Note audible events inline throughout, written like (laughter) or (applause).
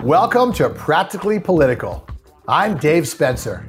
Welcome to Practically Political. I'm Dave Spencer.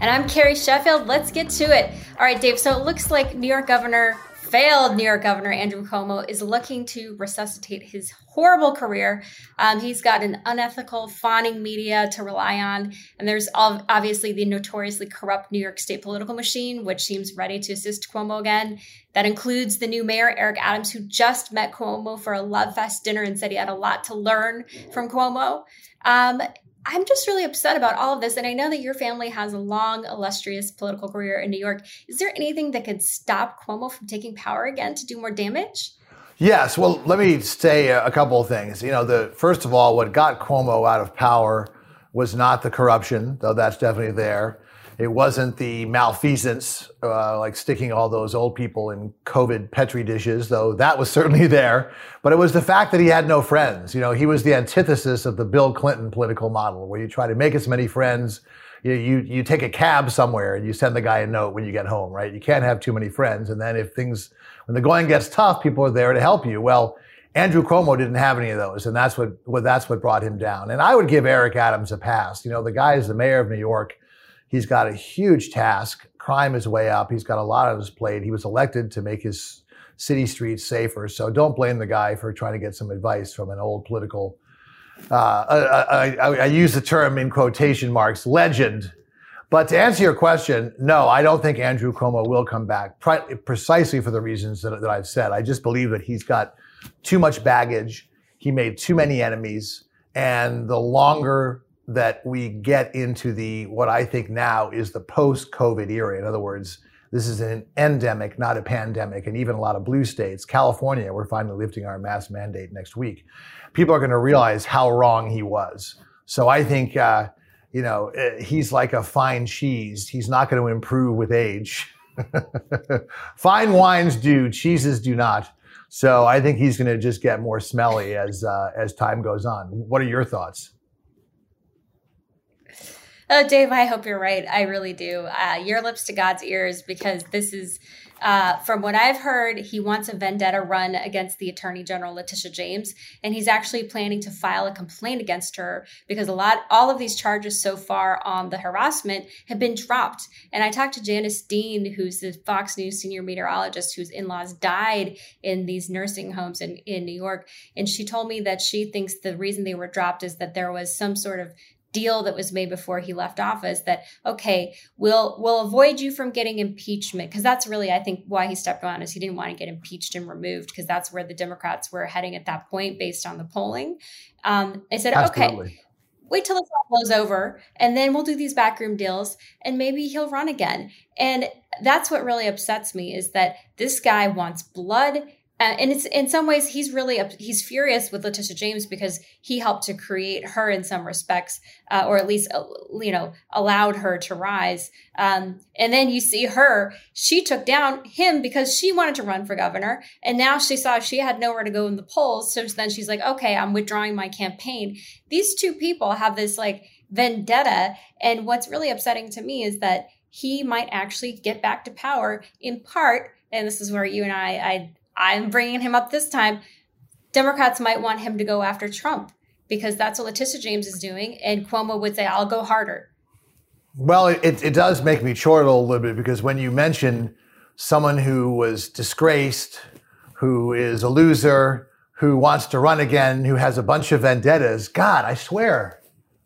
And I'm Carrie Sheffield. Let's get to it. All right, Dave. So it looks like New York Governor, failed New York Governor Andrew Cuomo, is looking to resuscitate his horrible career. Um, he's got an unethical, fawning media to rely on. And there's obviously the notoriously corrupt New York State political machine, which seems ready to assist Cuomo again. That includes the new mayor, Eric Adams, who just met Cuomo for a Love Fest dinner and said he had a lot to learn from Cuomo. Um, I'm just really upset about all of this. And I know that your family has a long, illustrious political career in New York. Is there anything that could stop Cuomo from taking power again to do more damage? Yes. Well, let me say a couple of things. You know, the first of all, what got Cuomo out of power was not the corruption, though that's definitely there. It wasn't the malfeasance, uh, like sticking all those old people in COVID petri dishes, though that was certainly (laughs) there. But it was the fact that he had no friends. You know, he was the antithesis of the Bill Clinton political model, where you try to make as many friends. You, you, you take a cab somewhere and you send the guy a note when you get home, right? You can't have too many friends. And then if things, when the going gets tough, people are there to help you. Well, Andrew Cuomo didn't have any of those, and that's what, what that's what brought him down. And I would give Eric Adams a pass. You know, the guy is the mayor of New York He's got a huge task. Crime is way up. He's got a lot on his plate. He was elected to make his city streets safer. So don't blame the guy for trying to get some advice from an old political. Uh, I, I, I, use the term in quotation marks, legend. But to answer your question, no, I don't think Andrew Cuomo will come back pre- precisely for the reasons that, that I've said. I just believe that he's got too much baggage. He made too many enemies. And the longer that we get into the what I think now is the post-COVID era. In other words, this is an endemic, not a pandemic, and even a lot of blue states, California, we're finally lifting our mask mandate next week. People are going to realize how wrong he was. So I think, uh, you know, eh, he's like a fine cheese. He's not going to improve with age. (laughs) fine wines do, cheeses do not. So I think he's going to just get more smelly as uh, as time goes on. What are your thoughts? Oh, Dave, I hope you're right. I really do. Uh, your lips to God's ears, because this is, uh, from what I've heard, he wants a vendetta run against the Attorney General Letitia James, and he's actually planning to file a complaint against her because a lot, all of these charges so far on the harassment have been dropped. And I talked to Janice Dean, who's the Fox News senior meteorologist whose in-laws died in these nursing homes in, in New York, and she told me that she thinks the reason they were dropped is that there was some sort of deal that was made before he left office that okay we'll we'll avoid you from getting impeachment. Because that's really i think why he stepped down is he didn't want to get impeached and removed because that's where the democrats were heading at that point based on the polling. Um, i said Absolutely. okay wait till this all blows over and then we'll do these backroom deals and maybe he'll run again. And that's what really upsets me is that this guy wants blood uh, and it's in some ways he's really he's furious with Letitia James because he helped to create her in some respects, uh, or at least uh, you know allowed her to rise. Um, and then you see her; she took down him because she wanted to run for governor, and now she saw she had nowhere to go in the polls. So then she's like, "Okay, I'm withdrawing my campaign." These two people have this like vendetta, and what's really upsetting to me is that he might actually get back to power in part and this is where you and I, I I'm bringing him up this time. Democrats might want him to go after Trump because that's what Letitia James is doing. And Cuomo would say, I'll go harder. Well, it, it does make me chortle a little bit because when you mention someone who was disgraced, who is a loser, who wants to run again, who has a bunch of vendettas, God, I swear,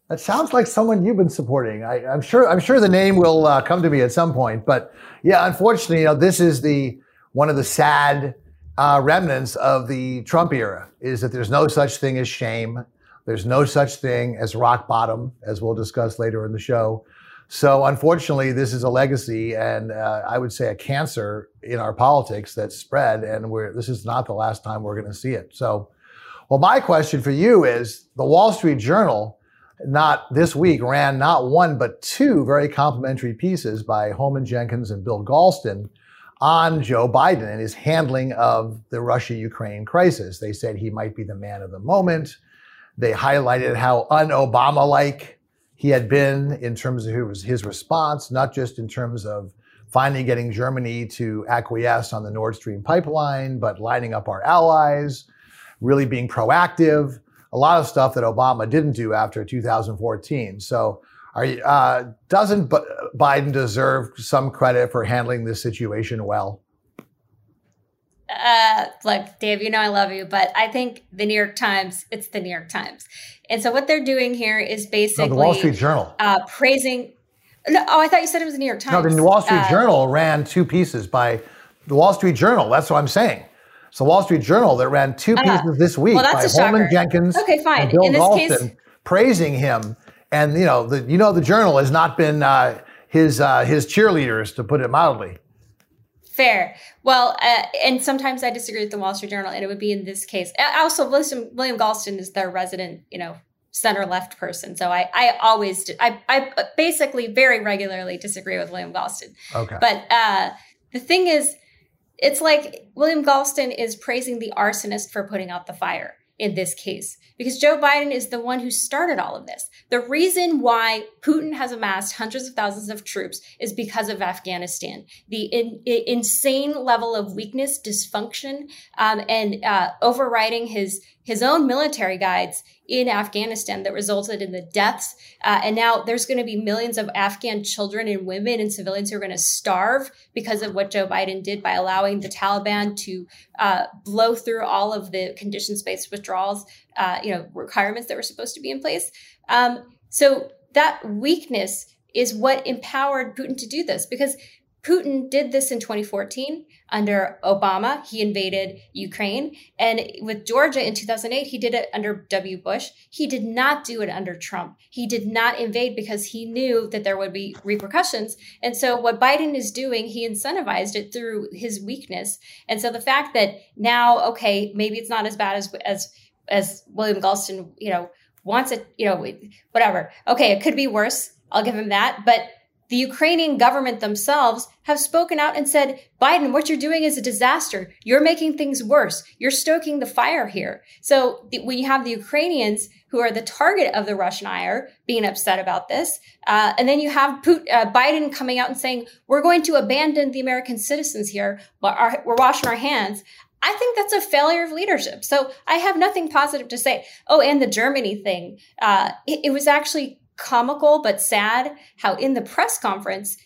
that sounds like someone you've been supporting. I, am sure. I'm sure the name will uh, come to me at some point. But yeah, unfortunately, you know, this is the one of the sad uh, remnants of the Trump era is that there's no such thing as shame. There's no such thing as rock bottom, as we'll discuss later in the show. So, unfortunately, this is a legacy and uh, I would say a cancer in our politics that's spread. And we're, this is not the last time we're going to see it. So, well, my question for you is the Wall Street Journal, not this week, ran not one, but two very complimentary pieces by Holman Jenkins and Bill Galston on Joe Biden and his handling of the Russia Ukraine crisis. They said he might be the man of the moment. They highlighted how un Obama like he had been in terms of his response, not just in terms of finally getting Germany to acquiesce on the Nord Stream pipeline, but lining up our allies, really being proactive. a lot of stuff that Obama didn't do after 2014. So, you, uh, doesn't B- Biden deserve some credit for handling this situation well? Uh, look, Dave, you know I love you, but I think the New York Times, it's the New York Times. And so what they're doing here is basically no, the Wall Street Journal. Uh, praising. No, oh, I thought you said it was the New York Times. No, the Wall Street uh, Journal ran two pieces by the Wall Street Journal. That's what I'm saying. It's the Wall Street Journal that ran two uh, pieces this week well, by Holman Jenkins okay, fine. Bill In Galston case- praising him. And you know, the you know the Journal has not been uh, his uh, his cheerleaders, to put it mildly. Fair. Well, uh, and sometimes I disagree with the Wall Street Journal, and it would be in this case. Also, William, William Galston is their resident, you know, center left person. So I, I always, I, I basically very regularly disagree with William Galston. Okay. But uh, the thing is, it's like William Galston is praising the arsonist for putting out the fire in this case because Joe Biden is the one who started all of this. The reason why Putin has amassed hundreds of thousands of troops is because of Afghanistan. The in, in, insane level of weakness, dysfunction, um, and uh, overriding his his own military guides in Afghanistan that resulted in the deaths. Uh, and now there's going to be millions of Afghan children and women and civilians who are going to starve because of what Joe Biden did by allowing the Taliban to uh, blow through all of the conditions-based withdrawals uh, you know requirements that were supposed to be in place. Um, so that weakness is what empowered Putin to do this because Putin did this in 2014 under Obama. He invaded Ukraine. And with Georgia in 2008, he did it under W. Bush. He did not do it under Trump. He did not invade because he knew that there would be repercussions. And so what Biden is doing, he incentivized it through his weakness. And so the fact that now, okay, maybe it's not as bad as, as as William Galston, you know, wants it, you know, whatever. Okay, it could be worse. I'll give him that. But the Ukrainian government themselves have spoken out and said, Biden, what you're doing is a disaster. You're making things worse. You're stoking the fire here. So you have the Ukrainians who are the target of the Russian ire being upset about this, uh, and then you have Putin, uh, Biden coming out and saying, we're going to abandon the American citizens here, but we're washing our hands. I think that's a failure of leadership. So I have nothing positive to say. Oh, and the Germany thing. Uh, it, it was actually comical but sad how in the press conference,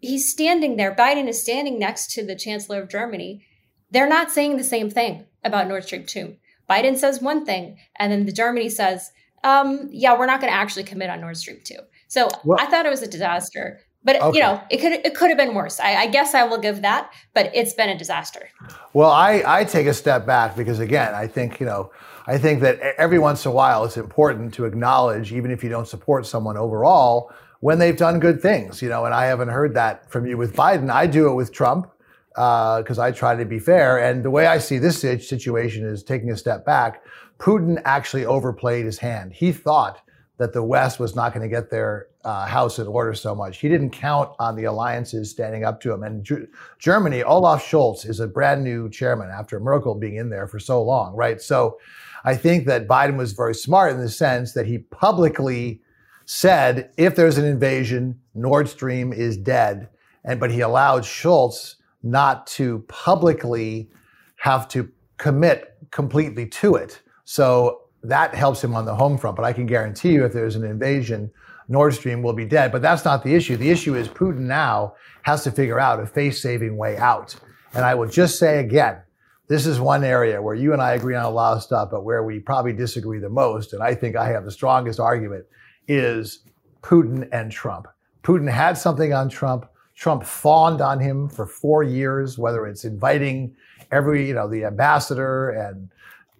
he's standing there. Biden is standing next to the Chancellor of Germany. They're not saying the same thing about Nord Stream 2. Biden says one thing, and then the Germany says, um, yeah, we're not going to actually commit on Nord Stream 2. So well, I thought it was a disaster. But okay. you know, it could it could have been worse. I, I, guess I will give that, but it's been a disaster. Well, I, I take a step back because again, I think you know, I think that every once in a while it's important to acknowledge, even if you don't support someone overall, when they've done good things. You know, and I haven't heard that from you with Biden. I do it with Trump because uh, I try to be fair. And the way I see this situation is taking a step back. Putin actually overplayed his hand. He thought that the West was not going to get their uh, house in order so much. He didn't count on the alliances standing up to him. And G- Germany, Olaf Scholz is a brand new chairman after Merkel being in there for so long, right? So I think that Biden was very smart in the sense that he publicly said, if there's an invasion, Nord Stream is dead. And but he allowed Scholz not to publicly have to commit completely to it. So that helps him on the home front. But I can guarantee you, if there's an invasion, Nord Stream will be dead. But that's not the issue. The issue is Putin now has to figure out a face saving way out. And I will just say again, this is one area where you and I agree on a lot of stuff, but where we probably disagree the most, and I think I have the strongest argument, is Putin and Trump. Putin had something on Trump. Trump fawned on him for four years, whether it's inviting every, you know, the ambassador and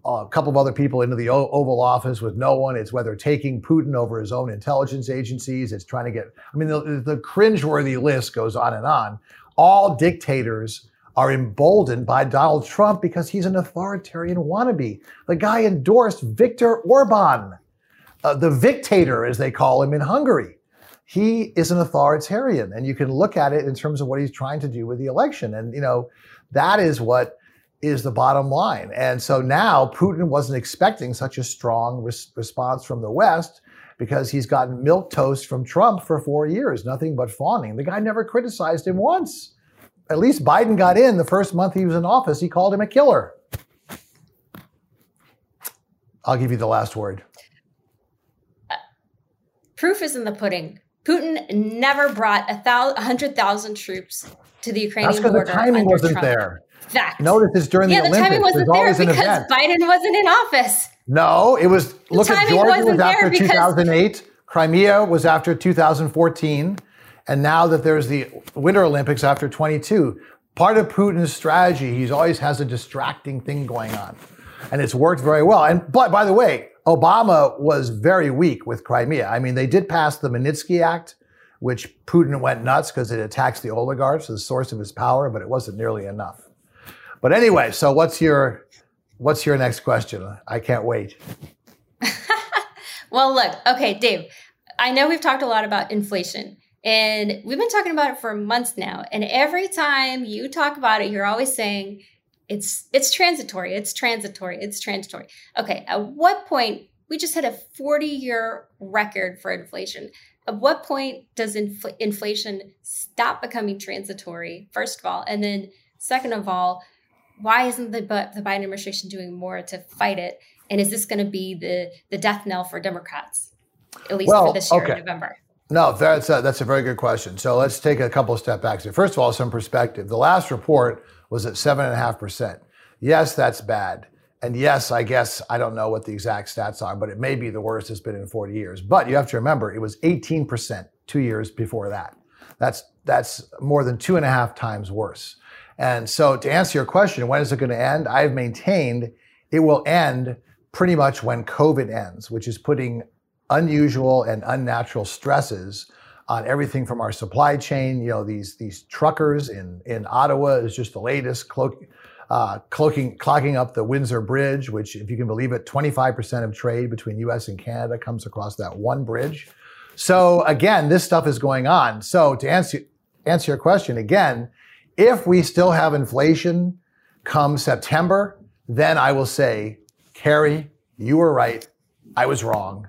a couple of other people into the Oval Office with no one. It's whether taking Putin over his own intelligence agencies. It's trying to get, I mean, the, the cringeworthy list goes on and on. All dictators are emboldened by Donald Trump because he's an authoritarian wannabe. The guy endorsed Viktor Orban, uh, the dictator, as they call him in Hungary. He is an authoritarian, and you can look at it in terms of what he's trying to do with the election. And, you know, that is what is the bottom line. And so now Putin wasn't expecting such a strong res- response from the West because he's gotten milk toast from Trump for four years, nothing but fawning. The guy never criticized him once. At least Biden got in the first month he was in office. He called him a killer. I'll give you the last word. Uh, proof is in the pudding. Putin never brought a hundred thousand troops to the Ukrainian That's border. The timing wasn't Trump. there. Fact. Notice this during yeah, the Olympics. Yeah, the timing wasn't there because event. Biden wasn't in office. No, it was. The look at Georgia was after because, 2008. Crimea was after 2014, and now that there's the Winter Olympics after 22. Part of Putin's strategy, he always has a distracting thing going on, and it's worked very well. And but by the way, Obama was very weak with Crimea. I mean, they did pass the Magnitsky Act, which Putin went nuts because it attacks the oligarchs, the source of his power, but it wasn't nearly enough. But anyway, so what's your what's your next question? I can't wait. (laughs) well, look, okay, Dave. I know we've talked a lot about inflation, and we've been talking about it for months now. And every time you talk about it, you're always saying it's it's transitory, it's transitory, it's transitory. Okay, at what point we just had a 40 year record for inflation? At what point does infl- inflation stop becoming transitory? First of all, and then second of all, why isn't the the Biden administration doing more to fight it? And is this going to be the the death knell for Democrats, at least well, for this year okay. in November? No, that's a, that's a very good question. So let's take a couple of step back. here. First of all, some perspective. The last report was at seven and a half percent. Yes, that's bad. And yes, I guess I don't know what the exact stats are, but it may be the worst it's been in 40 years. But you have to remember, it was 18% two years before that. That's that's more than two and a half times worse. And so, to answer your question, when is it going to end? I've maintained it will end pretty much when COVID ends, which is putting unusual and unnatural stresses on everything from our supply chain. You know, these these truckers in in Ottawa is just the latest cloak, uh, cloaking, clogging up the Windsor Bridge, which, if you can believe it, 25% of trade between U.S. and Canada comes across that one bridge. So again, this stuff is going on. So to answer answer your question again if we still have inflation come September, then I will say, Carrie, you were right. I was wrong.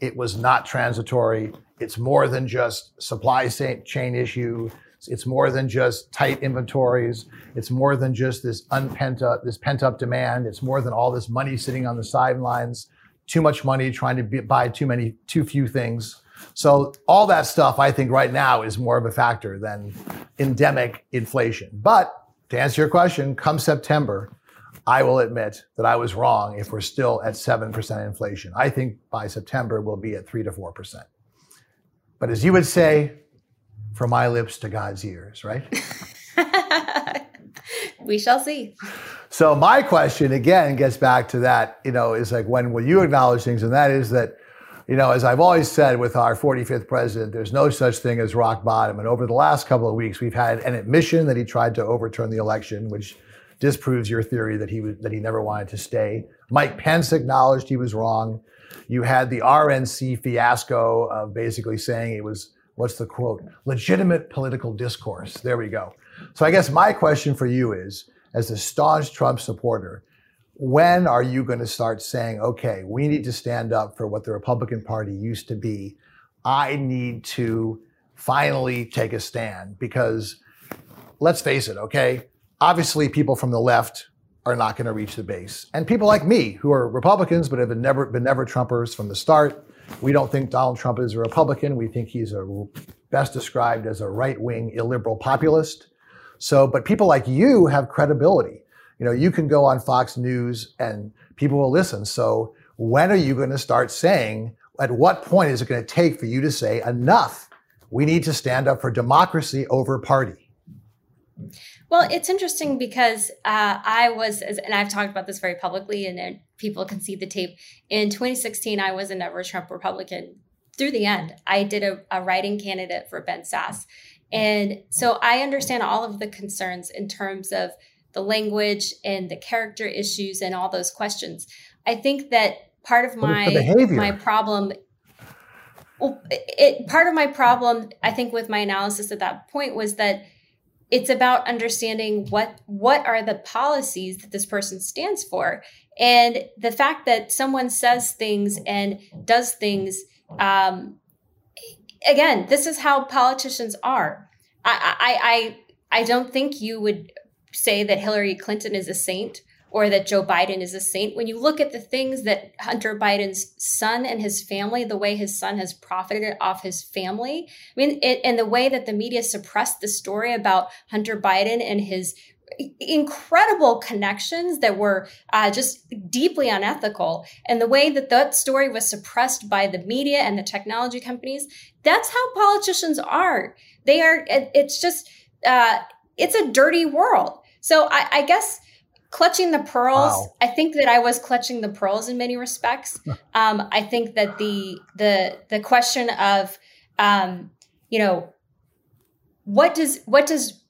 It was not transitory. It's more than just supply chain issue. It's more than just tight inventories. It's more than just this unpent up, this pent up demand. It's more than all this money sitting on the sidelines, too much money trying to be, buy too many, too few things. So all that stuff, I think right now is more of a factor than endemic inflation. But to answer your question, come September, I will admit that I was wrong if we're still at 7% inflation. I think by September we'll be at 3 to 4%. But as you would say, from my lips to God's ears, right? (laughs) we shall see. So my question again gets back to that, you know, is like when will you acknowledge things? And that is that you know, as I've always said with our 45th president, there's no such thing as rock bottom. And over the last couple of weeks, we've had an admission that he tried to overturn the election, which disproves your theory that he was, that he never wanted to stay. Mike Pence acknowledged he was wrong. You had the RNC fiasco of basically saying it was what's the quote legitimate political discourse. There we go. So I guess my question for you is, as a staunch Trump supporter, when are you going to start saying, okay, we need to stand up for what the Republican Party used to be? I need to finally take a stand because let's face it, okay? Obviously, people from the left are not going to reach the base. And people like me, who are Republicans but have been never been never Trumpers from the start, we don't think Donald Trump is a Republican. We think he's a best described as a right-wing illiberal populist. So, but people like you have credibility you know, you can go on Fox News and people will listen. So when are you going to start saying, at what point is it going to take for you to say enough? We need to stand up for democracy over party. Well, it's interesting because uh, I was, and I've talked about this very publicly, and people can see the tape. In 2016, I was a never Trump Republican through the end. I did a, a writing candidate for Ben Sasse. And so I understand all of the concerns in terms of the language and the character issues and all those questions. I think that part of my my problem well, it part of my problem I think with my analysis at that point was that it's about understanding what what are the policies that this person stands for. And the fact that someone says things and does things um, again this is how politicians are. I, I i i don't think you would say that Hillary Clinton is a saint or that Joe Biden is a saint. When you look at the things that Hunter Biden's son and his family, the way his son has profited off his family, I mean, it, and the way that the media suppressed the story about Hunter Biden and his incredible connections that were uh, just deeply unethical. And the way that that story was suppressed by the media and the technology companies, that's how politicians are. They are, it's just, uh, it's a dirty world. So I, I guess clutching the pearls wow. i think that i was clutching the pearls in many respects. (laughs) Um, i think that the the the question of um, you know what does what does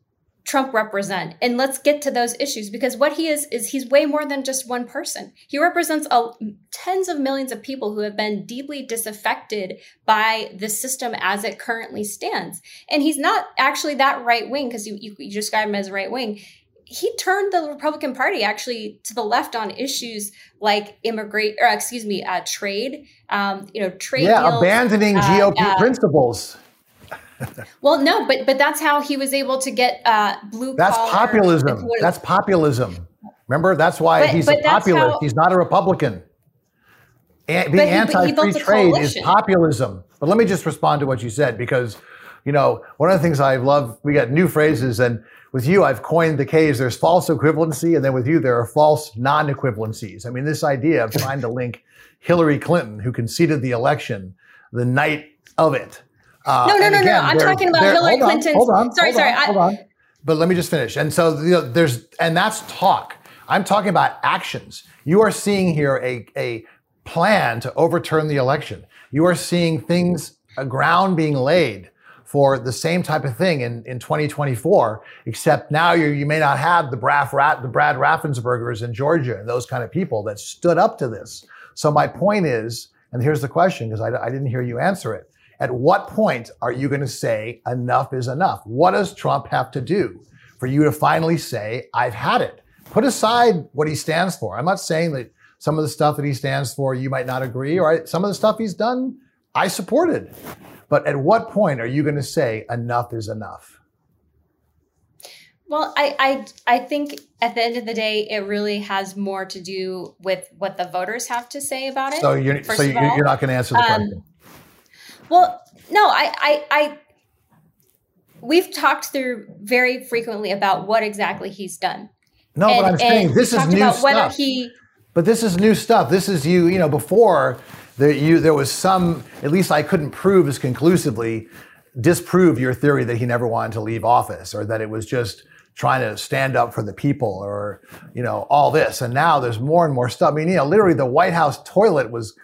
trump represent? And let's get to those issues because what he is is he's way more than just one person. He represents a, tens of millions of people who have been deeply disaffected by the system as it currently stands. And he's not actually that right wing because you, you, you describe him as right wing he turned the Republican Party actually to the left on issues like immigrate or excuse me, uh, trade. Um, you know, trade. Yeah, deals, abandoning uh, GOP uh, principles. well, no, but but that's how he was able to get uh, blue. That's populism. That's populism. Remember, that's why but, he's but a populist. How, he's not a Republican. A- being anti-free trade is populism. But let me just respond to what you said because, you know, one of the things I love, we got new phrases and with you, I've coined the case there's false equivalency, and then with you, there are false non equivalencies. I mean, this idea of trying to link Hillary Clinton, who conceded the election the night of it. Uh, no, no, no, again, no. I'm talking about Hillary Clinton. Hold on. Sorry, hold sorry. On, hold on. But let me just finish. And so you know, there's, and that's talk. I'm talking about actions. You are seeing here a, a plan to overturn the election. You are seeing things, a ground being laid for the same type of thing in, in 2024, except now you you may not have the, Brad, the Brad Raffenspergers in Georgia and those kind of people that stood up to this. So my point is, and here's the question, because I, I didn't hear you answer it. At what point are you going to say enough is enough? What does Trump have to do for you to finally say, I've had it? Put aside what he stands for. I'm not saying that some of the stuff that he stands for you might not agree, or some of the stuff he's done I supported. But at what point are you going to say enough is enough? Well, I, I I think at the end of the day, it really has more to do with what the voters have to say about it. So you're so you're, all. not going to answer the um, question. Well, no, I, I I we've talked through very frequently about what exactly he's done. No, and, but I'm saying this is new stuff. He, but this is new stuff. This is you. You know, before there, you, there was some, at least I couldn't prove as conclusively, disprove your theory that he never wanted to leave office or that it was just trying to stand up for the people or, you know, all this. And now there's more and more stuff. I mean, you know, literally the White House toilet was,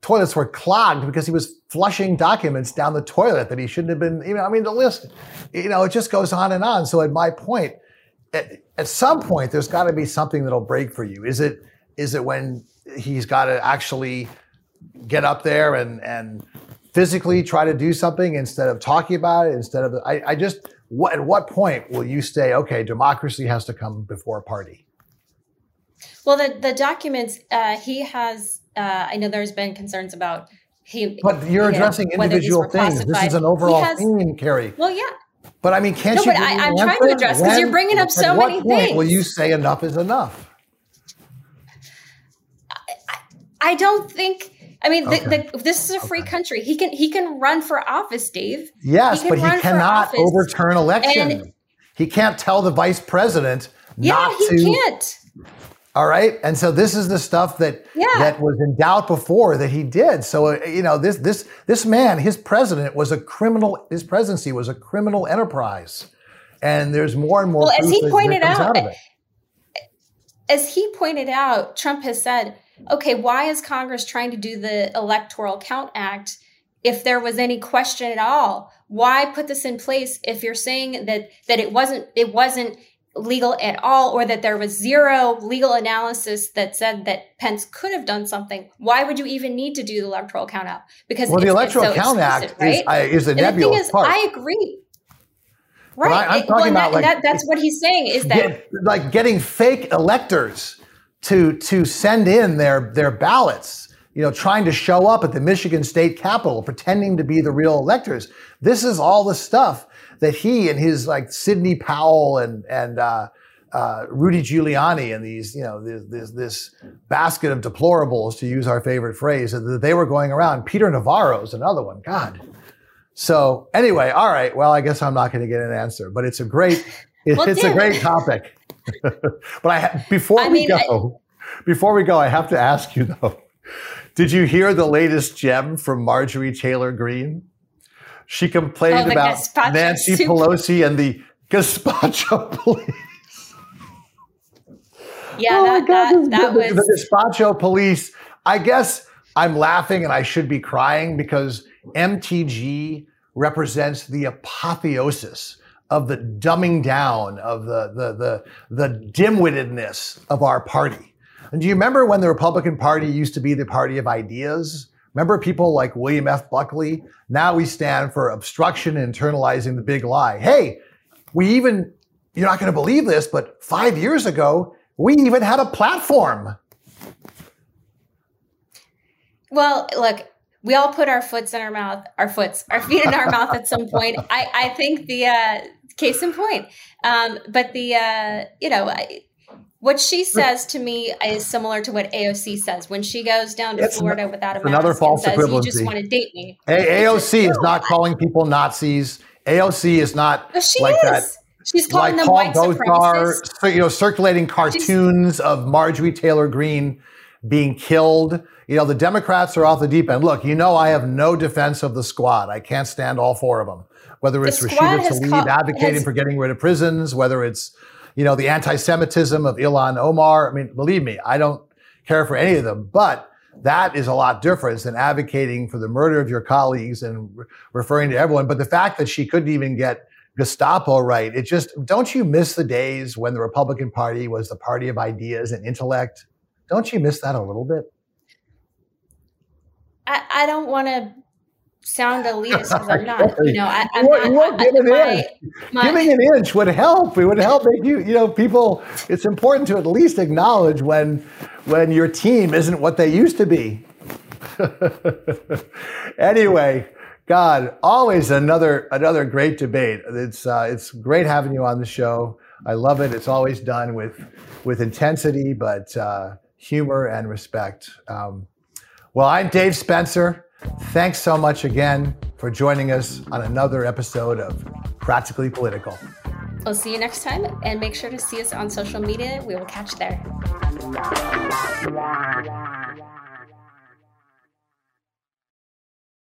toilets were clogged because he was flushing documents down the toilet that he shouldn't have been, you know, I mean, the list, you know, it just goes on and on. So at my point, at, at some point, there's got to be something that'll break for you. Is it, is it when he's got to actually get up there and and physically try to do something instead of talking about it instead of I, I just what at what point will you say okay democracy has to come before a party well the the documents uh, he has uh, i know there's been concerns about he but you're addressing know, individual things this is an overall has, theme carrie well yeah but I mean, can't no, you? But I, am trying to address because you're bringing up so many things. Will you say enough is enough? I, I don't think I mean, okay. the, the, this is a free okay. country. He can he can run for office, Dave. Yes, he but he cannot overturn election. And, he can't tell the vice president yeah, not to. he can't. All right, and so this is the stuff that yeah. that was in doubt before that he did. So uh, you know this this this man, his president was a criminal. His presidency was a criminal enterprise, and there's more and more. Well, as he pointed out, out as he pointed out, Trump has said okay, why is Congress trying to do the Electoral Count Act if there was any question at all? Why put this in place if you're saying that that it wasn't it wasn't legal at all or that there was zero legal analysis that said that Pence could have done something, why would you even need to do the electoral count out? Because well, the electoral so count act right? is, is a nebulous the thing is, part. I agree. Right. I, am talking well, about that, like, that, that's what he's saying is that get, like getting fake electors to to send in their their ballots you know, trying to show up at the Michigan State Capitol, pretending to be the real electors. This is all the stuff that he and his like Sidney Powell and and uh, uh, Rudy Giuliani and these, you know, this, this, this, basket of deplorables, to use our favorite phrase, that they were going around. Peter Navarro's another one. God. So anyway, all right. Well, I guess I'm not going to get an answer, but it's a great, (laughs) it, well, it's a great topic. (laughs) but I before I we mean, go, I, before we go, I have to ask you though. Did you hear the latest gem from Marjorie Taylor Greene? She complained oh, about Nancy soup. Pelosi and the gazpacho (laughs) police. Yeah, oh that, God, that, that was the gazpacho police. I guess I'm laughing and I should be crying because MTG represents the apotheosis of the dumbing down of the the the, the dimwittedness of our party. And do you remember when the Republican Party used to be the party of ideas? Remember people like William F. Buckley? Now we stand for obstruction and internalizing the big lie. Hey, we even, you're not going to believe this, but five years ago, we even had a platform. Well, look, we all put our foots in our mouth, our foots, our feet in our (laughs) mouth at some point. I, I think the uh, case in point. Um, but the, uh, you know, I, what she says to me is similar to what AOC says when she goes down to it's Florida without a mask another false and says, equivalency. "You just want to date me." A- AOC is not calling people Nazis. AOC is not she like is. that. She's calling like them white supremacists. you know, circulating cartoons She's, of Marjorie Taylor Greene being killed. You know, the Democrats are off the deep end. Look, you know, I have no defense of the squad. I can't stand all four of them. Whether it's Rashida Tlaib advocating has, for getting rid of prisons, whether it's you know, the anti-Semitism of Ilhan Omar. I mean, believe me, I don't care for any of them, but that is a lot different than advocating for the murder of your colleagues and re- referring to everyone. But the fact that she couldn't even get Gestapo right, it just, don't you miss the days when the Republican Party was the party of ideas and intellect? Don't you miss that a little bit? I, I don't want to sound elitist because I'm not. You know, I, am not. What, give an my, inch. My, Giving an inch would help. It would help make you. You know, people. It's important to at least acknowledge when when your team isn't what they used to be. (laughs) anyway, God, always another another great debate. It's uh, it's great having you on the show. I love it. It's always done with with intensity, but uh, humor and respect. Um, well, I'm Dave Spencer. Thanks so much again for joining us on another episode of Practically Political. We'll see you next time and make sure to see us on social media. We will catch you there.